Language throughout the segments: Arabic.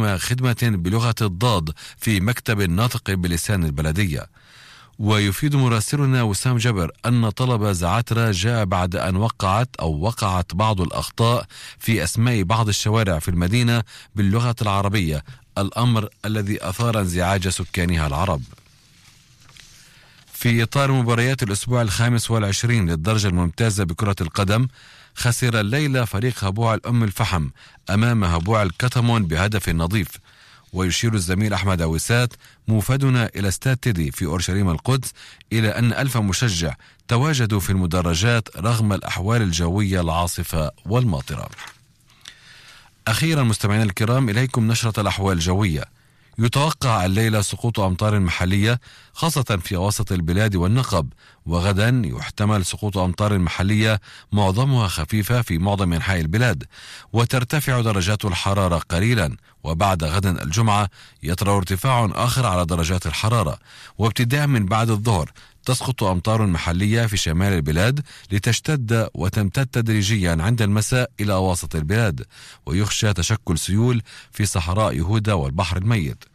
حكم خدمة بلغة الضاد في مكتب الناطق بلسان البلدية. ويفيد مراسلنا وسام جبر أن طلب زعاترة جاء بعد أن وقعت أو وقعت بعض الأخطاء في أسماء بعض الشوارع في المدينة باللغة العربية الأمر الذي أثار انزعاج سكانها العرب. في إطار مباريات الأسبوع الخامس والعشرين للدرجة الممتازة بكرة القدم خسر الليلة فريق هبوع الأم الفحم أمام هبوع الكتمون بهدف نظيف. ويشير الزميل أحمد عويسات موفدنا إلى استاد تيدي في أورشليم القدس إلى أن ألف مشجع تواجدوا في المدرجات رغم الأحوال الجوية العاصفة والماطرة. أخيرا مستمعينا الكرام إليكم نشرة الأحوال الجوية. يتوقع الليلة سقوط أمطار محلية خاصة في وسط البلاد والنقب. وغدا يحتمل سقوط أمطار محلية معظمها خفيفة في معظم أنحاء البلاد. وترتفع درجات الحرارة قليلا. وبعد غدا الجمعة يطرأ ارتفاع آخر على درجات الحرارة. وابتداء من بعد الظهر تسقط أمطار محلية في شمال البلاد لتشتد وتمتد تدريجيا عند المساء إلى وسط البلاد. ويخشى تشكل سيول في صحراء يهودا والبحر الميت.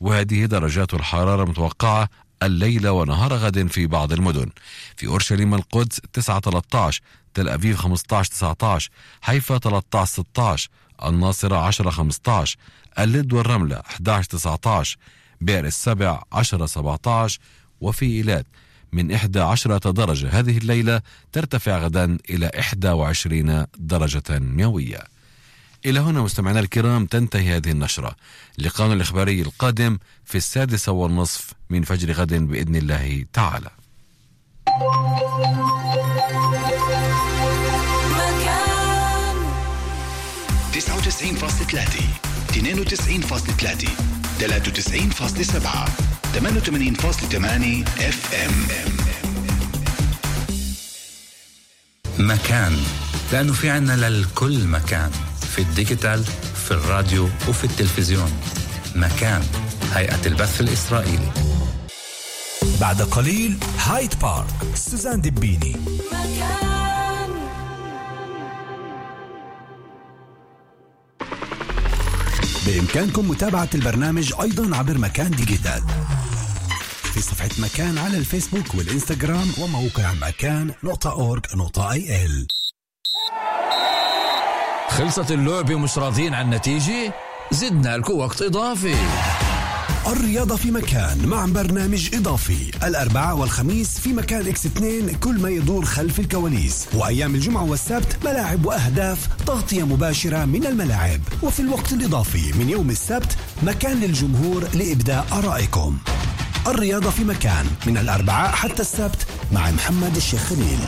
وهذه درجات الحرارة المتوقعة الليلة ونهار غد في بعض المدن. في أورشليم القدس 9 13 تل أبيب 15 19 حيفا 13 16 الناصرة 10 15 اللد والرملة 11 19 بئر السبع 10 17 وفي إيلات من 11 درجة. هذه الليلة ترتفع غدا إلى 21 درجة مئوية. إلى هنا مستمعينا الكرام تنتهي هذه النشرة. لقاءنا الإخباري القادم في السادسة والنصف من فجر غد بإذن الله تعالى. مكان. 99.3 92.3 93.7 88.8 اف ام مكان. لأنه في عنا للكل مكان. في ال digital في الراديو وفي التلفزيون. مكان هيئة البث الإسرائيلي. بعد قليل هايد بارك سوزان دبيني مكان. بإمكانكم متابعة البرنامج أيضا عبر مكان digital. في صفحة مكان على الفيسبوك والإنستغرام وموقع مكان نقطة org نقطة il. خلصت اللعبة ومش راضيين عن النتيجة؟ زدنا لكم وقت إضافي الرياضة في مكان مع برنامج إضافي. الأربعاء والخميس في مكان إكس 2 كل ما يدور خلف الكواليس. وأيام الجمعة والسبت ملاعب وأهداف تغطية مباشرة من الملاعب. وفي الوقت الإضافي من يوم السبت مكان للجمهور لإبداء آرائكم. الرياضة في مكان من الأربعاء حتى السبت مع محمد الشيخ خليل.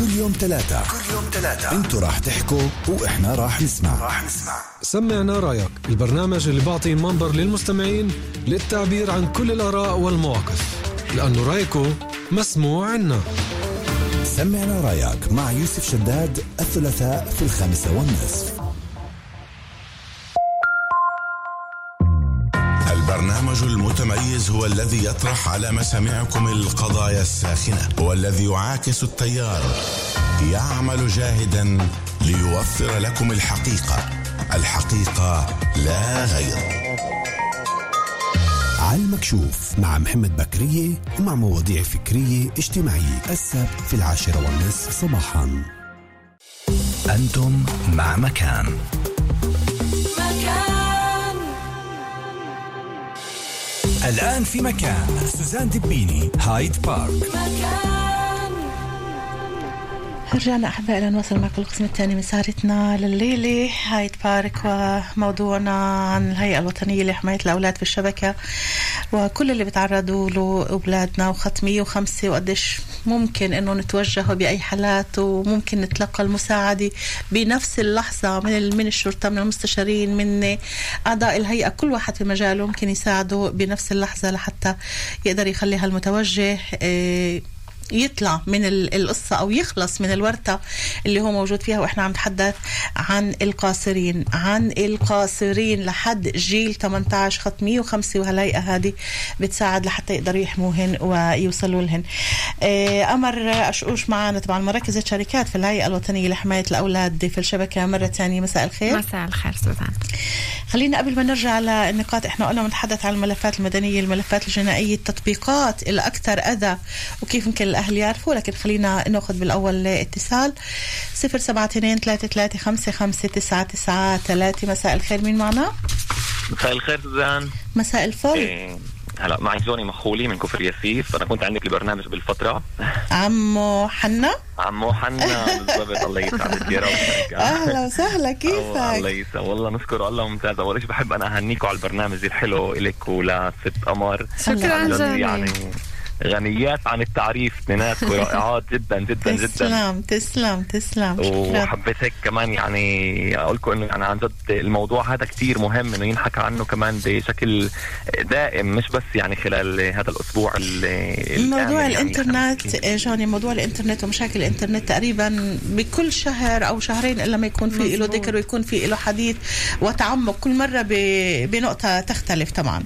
كل يوم ثلاثة كل يوم ثلاثة أنتوا راح تحكوا وإحنا راح نسمع. راح نسمع. سمعنا رأيك. البرنامج اللي بعطي منبر للمستمعين للتعبير عن كل الآراء والمواقف. لأنه رأيكم مسموع عنا. سمعنا رأيك مع يوسف شداد الثلاثاء في الخامسة والنصف. البرنامج المتميز هو الذي يطرح على مسامعكم القضايا الساخنة هو الذي يعاكس التيار يعمل جاهدا ليوفر لكم الحقيقة. الحقيقة لا غير. على المكشوف مع محمد بكرية ومع مواضيع فكرية اجتماعية. السبت في العاشرة والنصف صباحا. أنتم مع مكان. مكان. الآن في مكان. سوزان دبيني هايد بارك. مكان رجعنا أحبائي لنواصل معكم القسم الثاني من سهرتنا لليلة هايد بارك وموضوعنا عن الهيئة الوطنية لحماية الأولاد في الشبكة وكل اللي بيتعرضوا له أولادنا وخط 105 وقديش ممكن إنه نتوجهوا بأي حالات وممكن نتلقى المساعدة بنفس اللحظة من من الشرطة من المستشارين من أعضاء الهيئة. كل واحد في مجاله ممكن يساعده بنفس اللحظة لحتى يقدر يخلي هالمتوجه إيه يطلع من ال- القصة أو يخلص من الورطة اللي هو موجود فيها. وإحنا عم نتحدث عن القاصرين عن القاصرين لحد جيل 18 خط 105 وهالهيئة هذه بتساعد لحتى يقدروا يحموهن ويوصلوا لهن. آه، أمر أشقوش معنا طبعا مراكز الشركات في الهيئة الوطنية لحماية الأولاد في الشبكة. مرة ثانية مساء الخير. مساء الخير سوزان خلينا قبل ما نرجع للنقاط إحنا قلنا بنتحدث عن الملفات المدنية الملفات الجنائية التطبيقات الأكثر أذى وكيف يمكن الأهل يعرفوا لكن خلينا نأخذ بالأول اتصال 072 مساء الخير مين معنا؟ مساء الخير سوزان مساء الفل. إيه، هلا معي جوني مخولي من كفر ياسيف أنا كنت عندك البرنامج بالفترة. عمو حنا؟ عمو حنا بالضبط الله يسعدك يا رب. أهلا وسهلا الله كيفك يسعدك. والله نشكر الله ممتاز. أول شيء بحب أنا اهنيكم على البرنامج الحلو الك ولست قمر. شكرا يعني غنيات عن التعريف اثنيناتكم رائعات جدا جدا جدا. تسلم تسلم تسلم. وحبيت هيك كمان يعني أقول لكم إنه يعني عن جد الموضوع هذا كثير مهم إنه ينحكى عنه كمان بشكل دائم مش بس يعني خلال هذا الأسبوع ال- موضوع يعني الإنترنت جوني موضوع الإنترنت ومشاكل الإنترنت تقريبا بكل شهر أو شهرين إلا ما يكون في له. ذكر ويكون في له حديث وتعمق. كل مرة ب- بنقطة تختلف طبعا.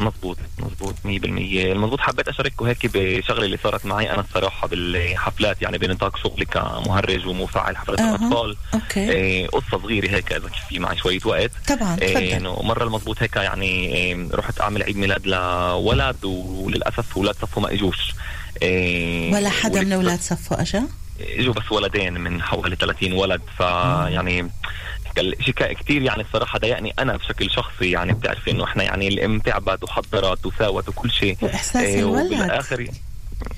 مزبوط مزبوط 100% المزبوط حبيت أشارككم هيك بشغلة اللي صارت معي. أنا الصراحة بالحفلات يعني بنطاق شغلي كمهرج ومفاعل حفلات أها. الأطفال. أوكي. إيه، قصة صغيرة هيك إذا في معي شوية وقت. طبعا إيه، تفضل. إنه مرة المزبوط هيك يعني إيه، رحت أعمل عيد ميلاد لولد وللأسف أولاد صفه ما إجوش. إيه، ولا حدا من أولاد صفه إجا؟ إجوا بس ولدين من حوالي 30 ولد. فيعني شيء كثير يعني الصراحة ضايقني أنا بشكل شخصي يعني بتعرفي إنه إحنا يعني الام تعبت وحضرت وساوت وكل شيء. وإحساس إيه، الولد. وبالآخر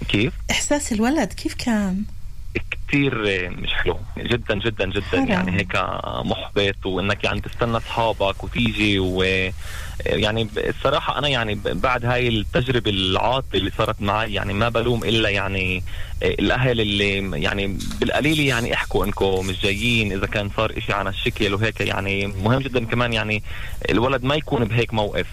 كيف؟ إحساس الولد كيف كان؟ كثير مش حلو. جدا جدا جدا. حرام. يعني هيك محبط وإنك يعني تستنى أصحابك وتيجي و يعني الصراحة أنا يعني بعد هاي التجربة العاطلة اللي صارت معي يعني ما بلوم إلا يعني الأهل اللي يعني بالقليل يعني احكوا إنكم مش جايين إذا كان صار إشي عن الشكل وهيك يعني مهم جدا كمان يعني الولد ما يكون بهيك موقف.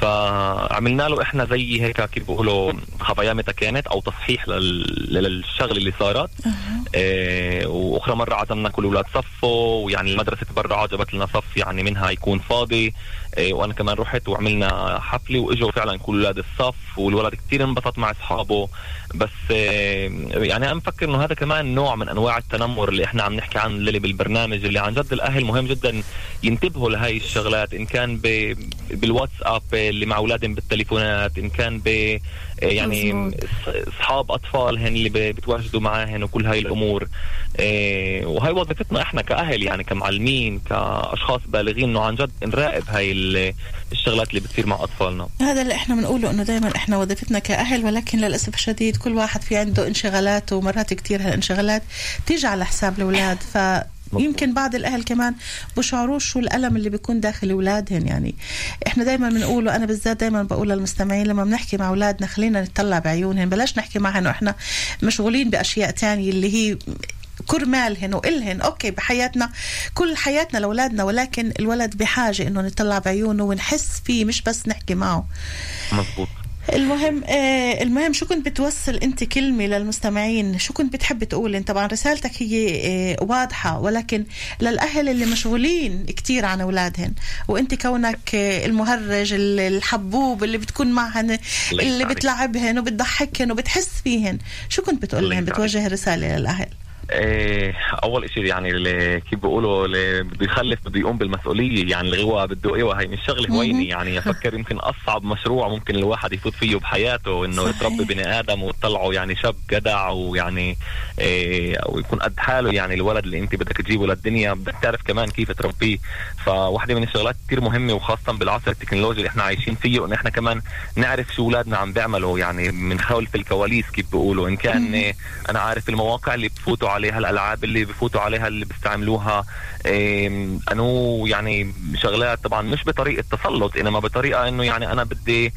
فعملنا له إحنا زي هيك كيف بيقولوا خفايا متى كانت أو تصحيح لل... للشغلة اللي صارت. إيه وأخرى مرة عزمنا كل الأولاد صفوا ويعني المدرسة تبرع جابت لنا صف يعني منها يكون فاضي. وأنا كمان رحت وعملنا حفلة وإجوا فعلا كل أولاد الصف والولد كثير انبسط مع أصحابه بس إيه يعني أنا مفكر إنه هذا كمان نوع من أنواع التنمر اللي إحنا عم نحكي عنه اللي بالبرنامج اللي عن جد الأهل مهم جدا ينتبهوا لهي الشغلات إن كان. بالواتساب اللي مع أولادهم بالتليفونات إن كان ب يعني مظبوط. أص- اصحاب اطفالهن اللي ب- بتواجدوا معاهن وكل هاي الأمور. إيه وهي وظيفتنا إحنا كأهل يعني كمعلمين كأشخاص بالغين إنه عن جد نراقب هاي ال- الشغلات اللي بتصير مع أطفالنا. هذا اللي إحنا بنقوله إنه دائما إحنا وظيفتنا كأهل ولكن للأسف الشديد كل واحد في عنده انشغالات ومرات كتير هالانشغالات تيجي على حساب الأولاد. ف يمكن بعض الأهل كمان بشعروش شو الألم اللي بيكون داخل اولادهم يعني إحنا دائما بنقول وأنا بالذات دائما بقول للمستمعين لما بنحكي مع أولادنا خلينا نطلع بعيونهم بلاش نحكي معهم انه إحنا مشغولين بأشياء تانية اللي هي كرمالهن وإلهن. أوكي بحياتنا كل حياتنا لأولادنا ولكن الولد بحاجة إنه نطلع بعيونه ونحس فيه مش بس نحكي معه. مزبوط المهم آه المهم شو كنت بتوصل أنت كلمة للمستمعين شو كنت بتحب تقول طبعا رسالتك هي آه واضحة ولكن للأهل اللي مشغولين كتير عن أولادهن وأنت كونك آه المهرج ال- الحبوب اللي بتكون معهن اللي. بتلعبهن وبتضحكهن وبتحس فيهن شو كنت بتقول لهم. بتوجه رسالة للأهل أول شيء يعني اللي كيف بيقولوا اللي بده يخلف بده يقوم بالمسؤولية يعني اللي هو بده أيوه هي مش شغلة مهم. هوينه يعني أفكر يمكن أصعب مشروع ممكن الواحد يفوت فيه بحياته إنه. يتربي بني آدم وتطلعه يعني شاب جدع ويعني إيه ويكون قد حاله يعني الولد اللي أنت بدك تجيبه للدنيا. بدك تعرف كمان كيف تربيه. فواحدة من الشغلات كثير مهمة وخاصة بالعصر التكنولوجي اللي إحنا عايشين فيه وإن إحنا كمان نعرف شو أولادنا عم بيعملوا. يعني من خلف الكواليس كيف بيقولوا إن كان أنا عارف المواقع اللي بفوتوا عليها الألعاب اللي بفوتوا عليها اللي بيستعملوها. انو يعني شغلات طبعا مش بطريقة تسلط إنما بطريقة إنه يعني أنا بدي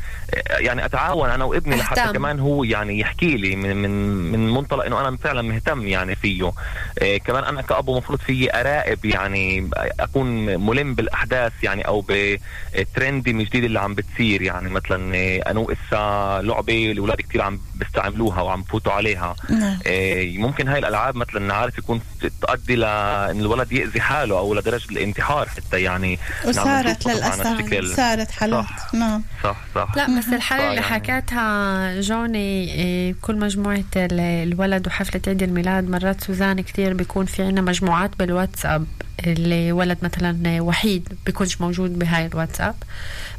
يعني أتعاون أنا وابني لحتى أهتم. كمان هو يعني يحكي لي من من من منطلق إنه أنا فعلا مهتم يعني فيه. آه، كمان أنا كابو مفروض فيي اراقب يعني أكون ملم بالأحداث يعني أو بترند الجديد اللي عم بتصير يعني مثلا انو اسا لعبة الاولاد كثير عم بيستعملوها وعم بفوتوا عليها. نعم. آه، ممكن هاي الألعاب مثلا عارف يكون تؤدي لأن الولد يأذي حاله أو لدرجة الانتحار حتى يعني. وصارت نعم، للأسف الشكل. صارت حالات صح. نعم. صح صح. لا بس الحالة اللي يعني- حكتها جوني إيه، كل مجموعة ال- الولد وحفلة عيد الميلاد مرات سوزان كتير بيكون في عنا مجموعات بالواتساب. اللي ولد مثلا وحيد بيكونش موجود بهاي الواتساب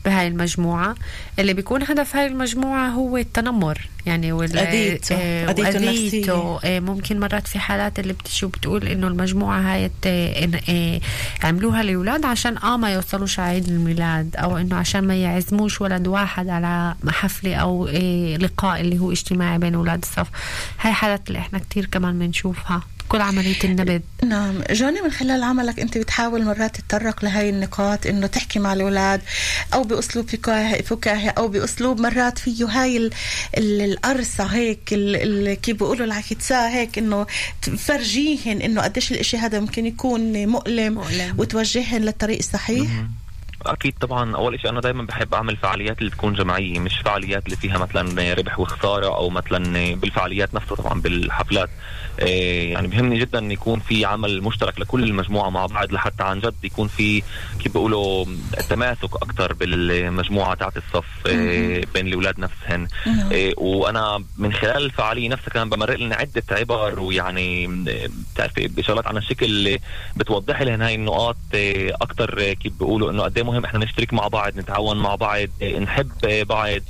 بهاي المجموعة اللي بيكون هدف هاي المجموعة هو التنمر يعني وال أذيته. أذيته. النفسية. إيه، ممكن مرات في حالات اللي بتشو بتقول إنه المجموعة هاي إيه، عملوها لأولاد عشان آه ما يوصلوش عيد الميلاد أو إنه عشان ما يعزموش ولد واحد على حفلة أو إيه لقاء اللي هو اجتماعي بين أولاد الصف هاي حالات اللي إحنا كتير كمان بنشوفها كل عملية النبذ نعم. جوني من خلال عملك أنت بتحاول مرات تتطرق لهي النقاط إنه تحكي مع الأولاد أو بأسلوب فكاهي فكاهي أو بأسلوب مرات فيه هاي ال- ال- القرصة هيك ال- ال- كيف بيقولوا العكتساه هيك إنه تفرجيهن إنه قديش الإشي هذا ممكن يكون مؤلم, مؤلم. وتوجههن للطريق الصحيح. أكيد طبعا أول شيء أنا دائما بحب أعمل فعاليات اللي تكون جماعية مش فعاليات اللي فيها مثلا ربح وخسارة أو مثلا بالفعاليات نفسها طبعا بالحفلات. إيه يعني بهمني جدا إن يكون في عمل مشترك لكل المجموعة مع بعض لحتى عن جد يكون في كيف بيقولوا تماسك أكثر بالمجموعة تاعت الصف إيه بين الأولاد نفسهن. نعم. إيه وأنا من خلال الفعالية نفسها كمان بمرق لنا عدة عبر ويعني إيه، بتعرفي بشغلات عن الشكل بتوضح لهم هاي النقاط إيه، أكثر إيه، كيف بيقولوا إنه قد مهم إحنا نشترك مع بعض نتعاون مع بعض نحب بعض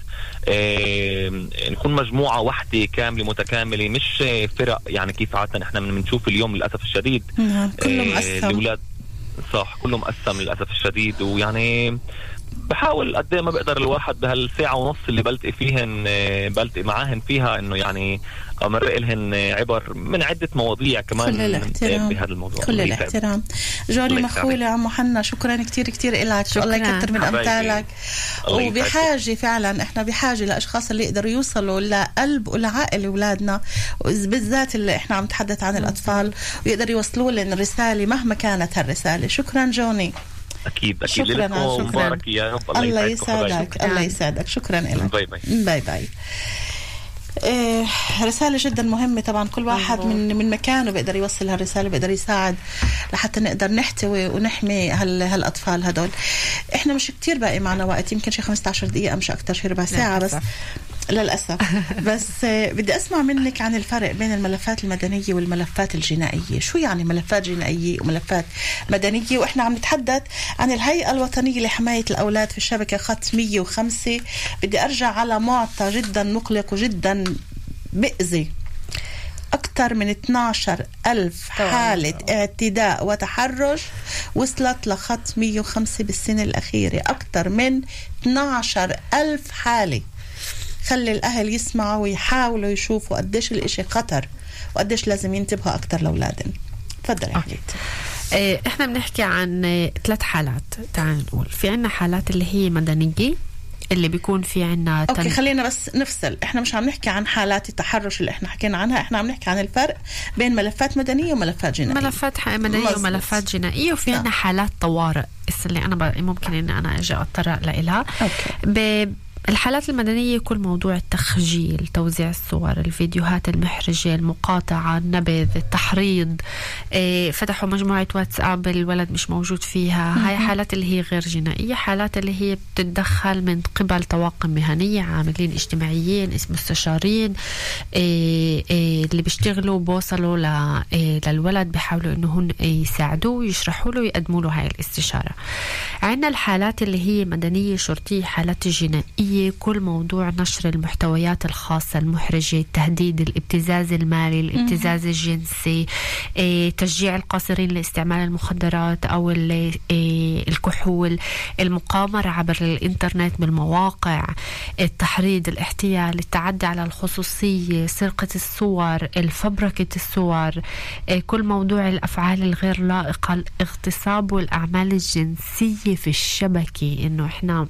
نكون مجموعة واحدة كاملة متكاملة مش فرق يعني كيف عاده إحنا من- بنشوف اليوم للأسف الشديد. نعم كله مقسم الاولاد صح كله مقسم للأسف الشديد ويعني بحاول قد إيه ما بقدر الواحد بهالساعة ونص اللي بلتقي فيهن آه، بلتقي معاهن فيها إنه يعني امرق لهن آه، عبر من عدة مواضيع كمان كل الاحترام. بهذا الموضوع. كل الله الاحترام. جوني الله مخولة يسعدك. عمو حنا شكرا كتير كتير إلك. شكراً. الله يكتر من الله يسعدك. وبحاجة فعلا إحنا بحاجة لأشخاص اللي يقدروا يوصلوا لقلب ولعقل أولادنا. بالذات اللي إحنا عم نتحدث عن الأطفال ويقدروا يوصلوا لنا رسالة مهما كانت هالرسالة. شكرا جوني. أكيد أكيد. شكراً، لكم شكراً. مبارك يا رب. الله حبايبي. يسعدك. الله يسعدك. شكرا لك bye bye. bye bye. رسالة جدا مهمة طبعا. كل واحد من من مكانه بيقدر يوصل هالرسالة بيقدر يساعد لحتى نقدر نحتوي ونحمي هال هالأطفال هدول. إحنا مش كتير باقي معنا وقت يمكن شي 15 دقيقة مش أكتر شي ربع ساعة بس. للأسف. بس آه، بدي أسمع منك عن الفرق بين الملفات المدنية والملفات الجنائية. شو يعني ملفات جنائية وملفات مدنية؟ وإحنا عم نتحدث عن الهيئة الوطنية لحماية الأولاد في الشبكة خط 105 بدي أرجع على معطى جدا مقلق وجدا بئذي. أكثر من 12 ألف حالة اعتداء وتحرش وصلت لخط 105 بالسنة الأخيرة. أكثر من 12 ألف حالة. خلي الأهل يسمعوا ويحاولوا يشوفوا قديش الإشي خطر وقديش لازم ينتبهوا أكثر لأولادهم. تفضلي يا حبيبتي. إيه، إحنا بنحكي عن ثلاث حالات تعال نقول. في عنا حالات اللي هي مدنية اللي بيكون في عنا okay خلينا بس نفصل. إحنا مش عم نحكي عن حالات التحرش اللي إحنا حكينا عنها إحنا عم نحكي عن الفرق بين ملفات مدنية وملفات جنائية. ملفات مدنية مظبوط. وملفات جنائية وفي نعم. عنا حالات طوارئ. اللي أنا ب... ممكن إن أنا أجي أتطرق لإلها. okay. ب... الحالات المدنية كل موضوع التخجيل توزيع الصور الفيديوهات المحرجة المقاطعة النبذ التحريض إيه فتحوا مجموعة واتساب الولد مش موجود فيها. هاي حالات اللي هي غير جنائية حالات اللي هي بتتدخل من قبل طواقم مهنية عاملين اجتماعيين مستشارين إيه إيه اللي بيشتغلوا بوصلوا ل... إيه للولد بيحاولوا إنه هن يساعدوه يشرحوا له يقدموا له هاي الاستشارة. عندنا الحالات اللي هي مدنية شرطية حالات الجنائية هي كل موضوع نشر المحتويات الخاصة المحرجة تهديد الابتزاز المالي الابتزاز الجنسي إيه تشجيع القاصرين لاستعمال المخدرات أو إيه الكحول المقامرة عبر الإنترنت بالمواقع التحريض الاحتيال التعدي على الخصوصية سرقة الصور الفبركة الصور إيه كل موضوع الأفعال الغير لائقة الاغتصاب والأعمال الجنسية في الشبكة. إنه إحنا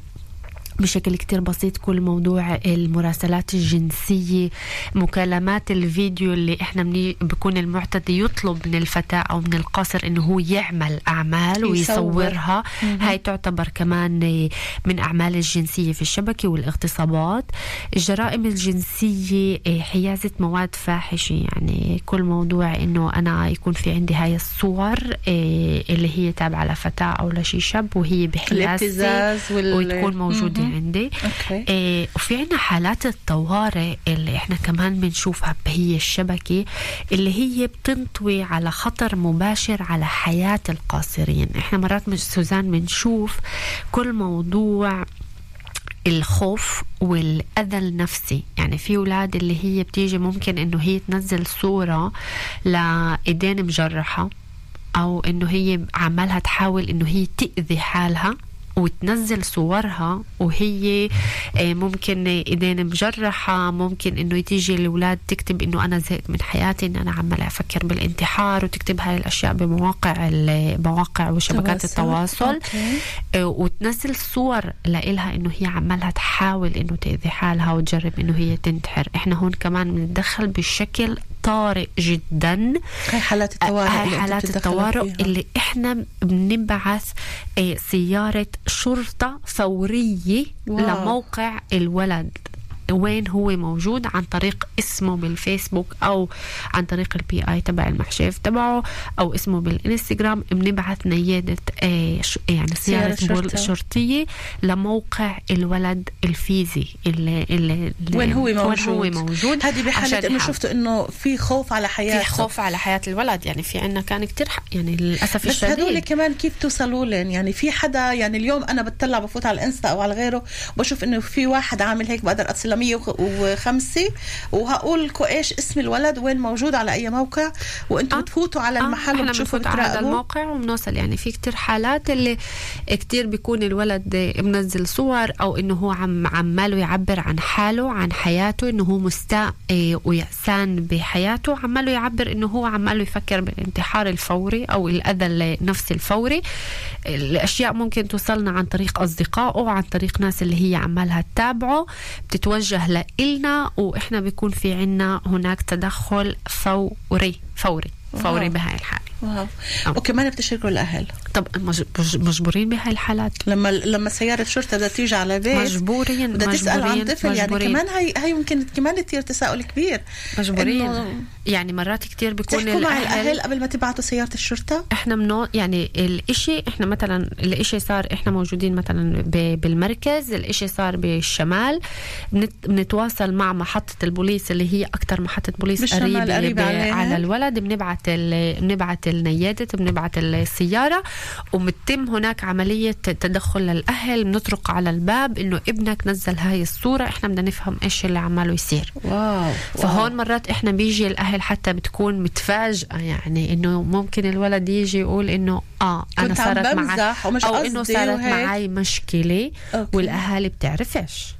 بشكل كتير بسيط كل موضوع المراسلات الجنسية مكالمات الفيديو اللي إحنا بكون المعتدي يطلب من الفتاة أو من القاصر إنه هو يعمل أعمال يصور. ويصورها هاي تعتبر كمان من أعمال الجنسية في الشبكة والاغتصابات الجرائم الجنسية إيه، حيازة مواد فاحشة يعني كل موضوع إنه أنا يكون في عندي هاي الصور إيه، اللي هي تابعة لفتاة أو لشي شاب وهي بحيازة. وتكون موجودة مهم. عندي. إيه وفي عنا حالات الطوارئ اللي إحنا كمان بنشوفها بهي الشبكة اللي هي بتنطوي على خطر مباشر على حياة القاصرين. إحنا مرات من سوزان بنشوف كل موضوع الخوف والأذى النفسي. يعني في أولاد اللي هي بتيجي ممكن إنه هي تنزل صورة لإيدين مجرحة أو إنه هي عمالها تحاول إنه هي تأذي حالها. وتنزل صورها وهي آه، ممكن ايدين مجرحة ممكن إنه تيجي الأولاد تكتب إنه أنا زهقت من حياتي ان أنا عمالة أفكر بالانتحار وتكتب هاي الأشياء بمواقع المواقع وشبكات التواصل. آه، وتنزل صور لإلها إنه هي عمالها تحاول إنه تأذي حالها وتجرب إنه هي تنتحر. إحنا هون كمان بنتدخل بشكل طارئ جدا هاي حالات الطوارئ اللي هاي حالات الطوارئ فيها. اللي إحنا بنبعث آه، سيارة شرطة فورية wow. لموقع الولد وين هو موجود عن طريق اسمه بالفيسبوك أو عن طريق ال IP تبع ال מחשב تبعه أو اسمه بالإنستغرام. بنبعث ניידת آه، يعني سيارة, سيارة سيارة شرطة. شرطية لموقع الولد ال פיזי اللي, اللي وين هو موجود وين هو موجود؟ هذه بحالة إنه. شفتوا إنه في خوف على حياته في خوف على حياة الولد. يعني في عنا كان كتير ح- يعني للأسف بس هدول الشديد كمان كيف توصلوا لهم يعني في حدا يعني اليوم أنا بتطلع بفوت على الإنستا أو على غيره بشوف إنه في واحد عامل هيك بقدر أتصل ل 105 وهقول لكم إيش اسم الولد وين موجود على أي موقع. وأنتم آه. بتفوتوا على المحل إحنا وبتشوفوا بنفوت على الموقع وبنوصل. يعني في كتير حالات اللي كتير بيكون الولد منزل صور أو إنه هو عم عماله يعبر عن حاله عن حياته إنه هو مستاء إيه، ويأسان بحياته. عماله يعبر إنه هو عماله يفكر بالانتحار الفوري أو الأذى النفسي الفوري. الأشياء ممكن توصلنا عن طريق أصدقائه عن طريق ناس اللي هي عمالها تتابعه. بتتوجه لإلنا وإحنا بيكون في عنا هناك تدخل فوري فوري فوري. بهاي الحالة wow. وكمان بتشاركوا الأهل طب مج- مج- مجبورين بهاي الحالات؟ لما لما سيارة شرطة بدها تيجي على بيت مجبورين بدها تسأل عن طفل يعني. كمان هاي هي ممكن كمان تصير تساؤل كبير. مجبورين. يعني مرات كتير بيكون تحكوا مع الأهل قبل ما تبعتوا سيارة الشرطة؟ إحنا منو يعني الإشي إحنا مثلا الإشي صار إحنا موجودين مثلا بالمركز الإشي صار بالشمال بنت بنتواصل مع محطة البوليس اللي هي أكتر محطة بوليس بالشمال قريبة قريبة ب- عليها. على الولد بنبعت ال... بنبعت النيادة بنبعت السيارة. وبتتم هناك عملية تدخل للأهل. بنطرق على الباب إنه ابنك نزل هاي الصورة. إحنا بدنا نفهم إيش اللي عماله يصير. واو فهون مرات إحنا بيجي الأهل حتى بتكون متفاجئة. يعني إنه ممكن الولد يجي يقول أنا كنت عم صارت معي. إنه قصدي صارت. معي مشكلة أوكي. والأهالي بتعرفش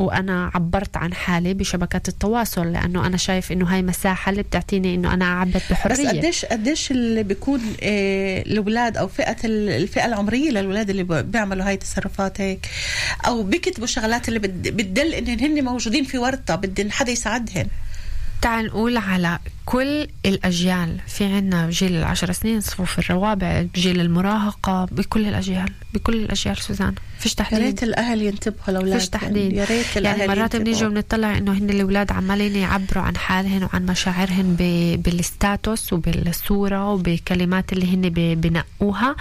وأنا عبرت عن حالي بشبكات التواصل لأنه أنا شايف إنه هاي مساحة اللي بتعطيني إنه أنا أعبر بس بحرية. قديش قديش اللي بيكون آه، الأولاد أو فئة ال- الفئة العمرية للأولاد اللي بيعملوا هاي التصرفات هيك أو بيكتبوا شغلات اللي بت- بتدل انهم هن موجودين في ورطة بدهم حدا يساعدهم تعال نقول على كل الأجيال. في عنا جيل العشر سنين صفوف الروابع جيل المراهقة بكل الأجيال بكل الأجيال سوزان. فيش يا تحديد. ريت الأهل ينتبهوا لأولادهم. فيش تحديد. يا ريت الأهل يعني مرات. بنيجي وبنطلع إنه هن الأولاد عمالين يعبروا عن حالهن وعن مشاعرهن بالستاتوس وبالصورة وبكلمات اللي هن بنقوها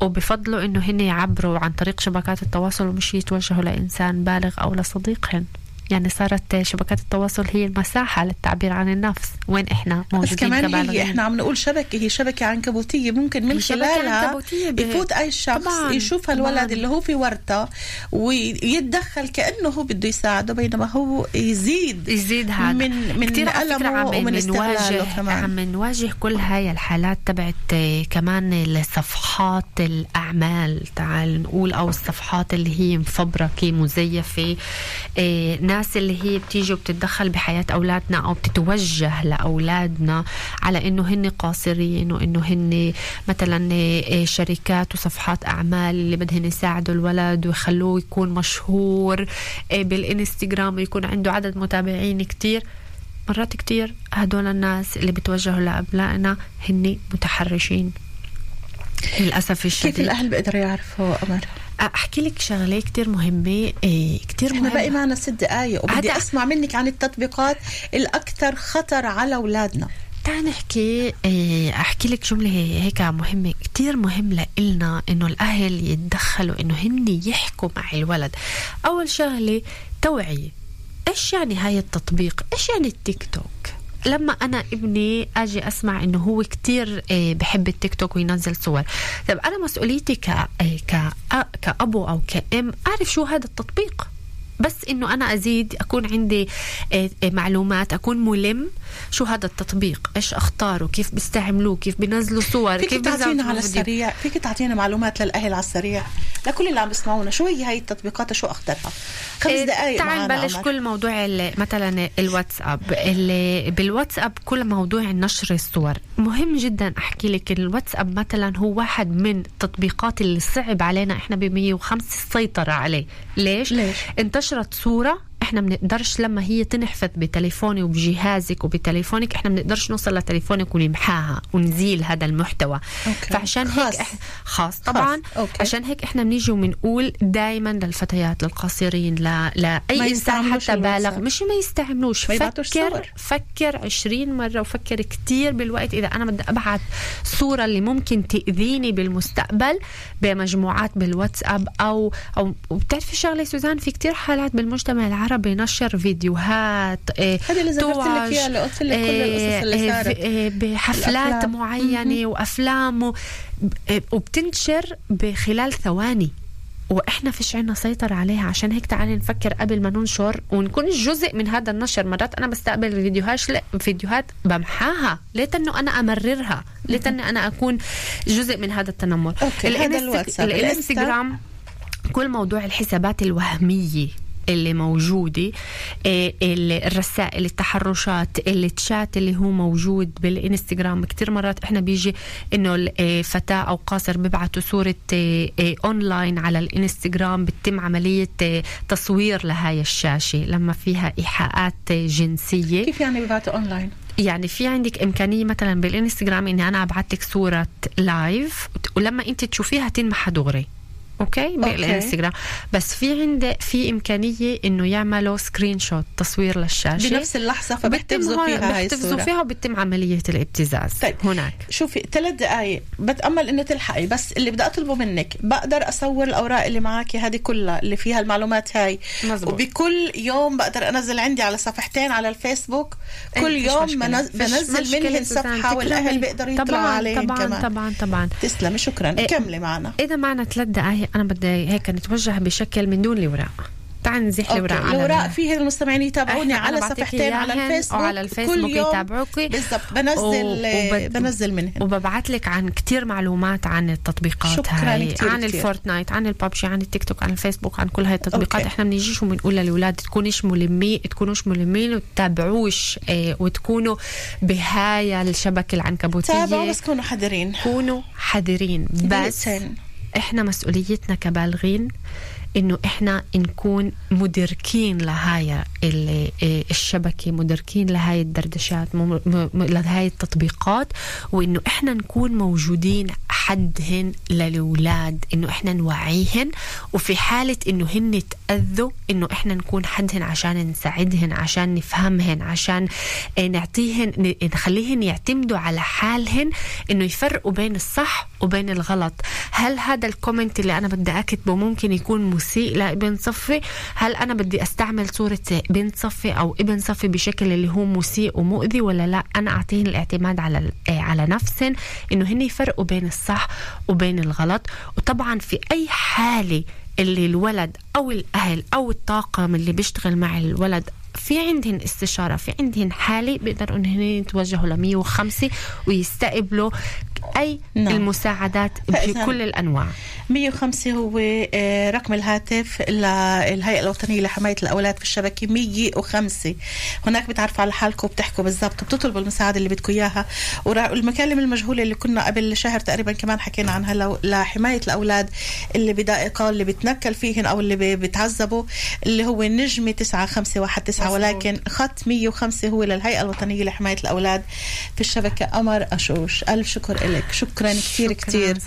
وبفضلوا إنه هن يعبروا عن طريق شبكات التواصل ومش يتوجهوا لإنسان بالغ أو لصديقهن. يعني صارت شبكات التواصل هي المساحة للتعبير عن النفس. وين إحنا؟ بس موجودين كمان هي إحنا عم نقول شبكة هي شبكة عنكبوتيه ممكن من شبكة خلالها عنكبوتية يفوت أي شخص طبعاً، يشوف الولد طبعاً. اللي هو في ورطة ويتدخل كأنه هو بده يساعده بينما هو يزيد يزيد هذا. من من كتير ألمه ومن استغلاله كمان. عم نواجه كل هاي الحالات تبعت آه، كمان الصفحات الأعمال. تعال نقول أو الصفحات اللي هي مفبركة مزيفة. آه، ناس اللي هي بتيجي وبتتدخل بحياة أولادنا أو بتتوجه لأولادنا على إنه هن قاصرين وإنه هن مثلا آه، شركات وصفحات أعمال اللي بدهن يساعدوا الولد ويخلوه يكون مشهور آه، بالإنستغرام ويكون عنده عدد متابعين كتير. مرات كتير هدول الناس اللي بتوجهوا لأبنائنا هن متحرشين. للأسف كيف الشديد. الأهل بيقدروا يعرفوا قمر أحكي لك شغلة كتير مهمة إيه كتير إحنا باقي معنا ست دقائق وبدي أسمع منك عن التطبيقات الأكثر خطر على أولادنا. تعال نحكي إيه، أحكي لك جملة هي- هيك مهمة كتير مهم لإلنا إنه الأهل يتدخلوا إنه هن يحكوا مع الولد. أول شغلة توعية. إيش يعني هاي التطبيق؟ إيش يعني التيك توك؟ لما أنا ابني أجي أسمع إنه هو كتير إيه، بحب التيك توك وينزل صور. طب أنا مسؤوليتي ك إيه، ك كأبو أو كأم أعرف شو هذا التطبيق؟ بس إنه أنا أزيد أكون عندي آه، آه، معلومات أكون ملم. شو هذا التطبيق؟ إيش أخطاره؟ كيف بيستعملوه؟ كيف بينزلوا صور؟ فيك كيف تعطينا على. السريع فيك تعطينا معلومات للأهل على السريع. لكل اللي عم بيسمعونا شو هي هاي التطبيقات شو أخطرها؟ خمس إيه، دقائق تعال نبلش. كل موضوع مثلا الواتساب. اللي بالواتساب كل موضوع نشر الصور. مهم جدا أحكي لك الواتساب مثلا هو واحد من التطبيقات اللي صعب علينا إحنا ب 105 السيطره عليه. ليش؟ ليش؟ انتشرت صورة إحنا بنقدرش لما هي تنحفظ بتليفوني وبجهازك وبتليفونك إحنا بنقدرش نوصل لتليفونك ونمحاها ونزيل هذا المحتوى okay. فعشان خاص. هيك إح... خاص طبعا okay. عشان هيك إحنا بنيجي وبنقول دائما للفتيات للقصيرين لا لا ما اي إنسان حتى بالغ. مش ما يستعملوش ما فكر صور. فكر 20 مرة وفكر كتير بالوقت إذا أنا بدي أبعت صورة اللي ممكن تأذيني بالمستقبل بمجموعات بالواتساب أو أو وبتعرفي شغلة سوزان في كتير حالات بالمجتمع العربي نشر فيديوهات إيه هذه اللي ذكرت لك إياها اللي قلت لك كل القصص اللي إيه، صارت. إيه، بحفلات الأفلام. معينة وأفلام و- وبتنشر بخلال ثواني. وإحنا فيش عنا سيطرة عليها. عشان هيك تعالي نفكر قبل ما ننشر ونكون جزء من هذا النشر. مرات أنا بستقبل فيديوهات فيديوهات بمحاها. ليت أنه أنا أمررها. ليت أني أنا أكون جزء من هذا التنمر. okay، هذا. الإنستغرام كل موضوع الحسابات الوهمية. اللي موجودة ال- الرسائل التحرشات التشات اللي هو موجود بالإنستغرام. كتير مرات إحنا بيجي إنه الفتاة أو قاصر بيبعتوا صورة إيه، اونلاين على الإنستغرام بتتم عملية تصوير لهاي الشاشة لما فيها إيحاءات إيه، جنسية. كيف يعني بيبعتوا اونلاين يعني في عندك إمكانية مثلا بالإنستغرام إني أنا أبعت لك صورة live ولما أنت تشوفيها تنمحى دغري. أوكي؟ بالانستغرام بس في عند في إمكانية إنه يعملوا screenshot تصوير للشاشة. بنفس اللحظة هون- فيها الصورة. فيها وبتم عملية الابتزاز طيب. هناك. شوفي ثلاث دقائق بتأمل إنه تلحقي. بس اللي بدي أطلبه منك بقدر أصور الأوراق اللي معك هذه كلها اللي فيها المعلومات هاي؟ مزبوط. وبكل يوم بقدر أنزل عندي على صفحتين على الفيسبوك. إيه، كل يوم بنزل منهن سوزان. صفحة والأهل. بيقدروا يطلعوا عليهم طبعا كمان. طبعا طبعا. تسلمي شكرا. إيه. كملي معنا. إذا معنا ثلاث دقائق أنا بدي هيك نتوجه بشكل من دون الاوراق تعال نزيح. الاوراق على الاوراق ال- فيه المستمعين يتابعوني على صفحتين على الفيسبوك وعلى الفيسبوك كل يوم يتابعوكي بالضبط بنزل وبد- بنزل منهن وببعت لك عن كتير معلومات عن التطبيقات شكراً هاي كتير عن كتير. الفورتنايت عن الببجي عن التيك توك عن الفيسبوك عن كل هاي التطبيقات أوكي. إحنا بنجيش وبنقول للأولاد تكونيش ملمين تكونوش ملمين وتتابعوش آه وتكونوا بهاي الشبكة العنكبوتية تابعوا بس كونوا حذرين كونوا حذرين بس. إحنا مسؤوليتنا كبالغين إنه إحنا نكون مدركين لهاي ال- الشبكة مدركين لهاي الدردشات لهاي التطبيقات وإنه إحنا نكون موجودين حدهن للأولاد إنه إحنا نوعيهن وفي حالة إنه هن تأذوا إنه إحنا نكون حدهن عشان نساعدهن عشان نفهمهن عشان نعطيهن نخليهن يعتمدوا على حالهن إنه يفرقوا بين الصح وبين الغلط. هل هذا الكومنت اللي أنا بدي أكتبه ممكن يكون مسيء لابن صفي؟ هل أنا بدي أستعمل صورة بنت صفي أو ابن صفي بشكل اللي هو مسيء ومؤذي ولا لا؟ أنا أعطيهن الاعتماد على آه، على نفسهن إنه هن يفرقوا بين الصح وبين الغلط. وطبعا في أي حالة اللي الولد أو الأهل أو الطاقم اللي بيشتغل مع الولد في عندهن استشارة في عندهن حالة بيقدروا إنهن يتوجهوا ل 105 ويستقبلوا أي نعم. المساعدات بكل الأنواع. 105 هو آه، رقم الهاتف للهيئة الوطنية لحماية الأولاد في الشبكة 105 هناك بتعرفوا على حالكم وبتحكوا بالضبط بتطلبوا المساعدة اللي بدكم إياها. والمكالمة المجهولة اللي كنا قبل شهر تقريبا كمان حكينا عنها لو- لحماية الأولاد اللي بدائقة اللي بتنكل فيهن أو اللي بتعذبوا اللي هو نجمة 9519 ولكن خط 105 هو للهيئة الوطنية لحماية الأولاد في الشبكة قمر أشوش. ألف شكر لك. شكرا كثير شكراً كثير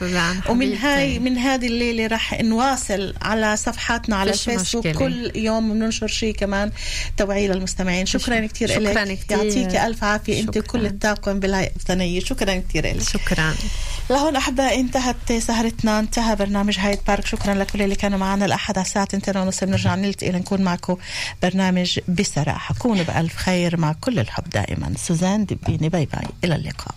ومن. هاي من هذه الليلة رح نواصل على صفحاتنا على الفيسبوك. مشكلة. كل يوم بننشر شيء كمان توعية للمستمعين. شكرا كثير شكراً لك. يعطيك ألف عافية. أنت شكراً. وكل الطاقم بالهيئة الوطنية شكرا كثير لك. شكرا. لهون أحبائي انتهت سهرتنا. انتهى برنامج هايد بارك. شكرا لكل اللي كانوا معنا الأحد على الساعة 2 ونص بنرجع نلتقي لنكون معكم برنامج بصراحة كونوا بألف خير مع كل الحب دائما. سوزان دبيني. bye bye. إلى اللقاء.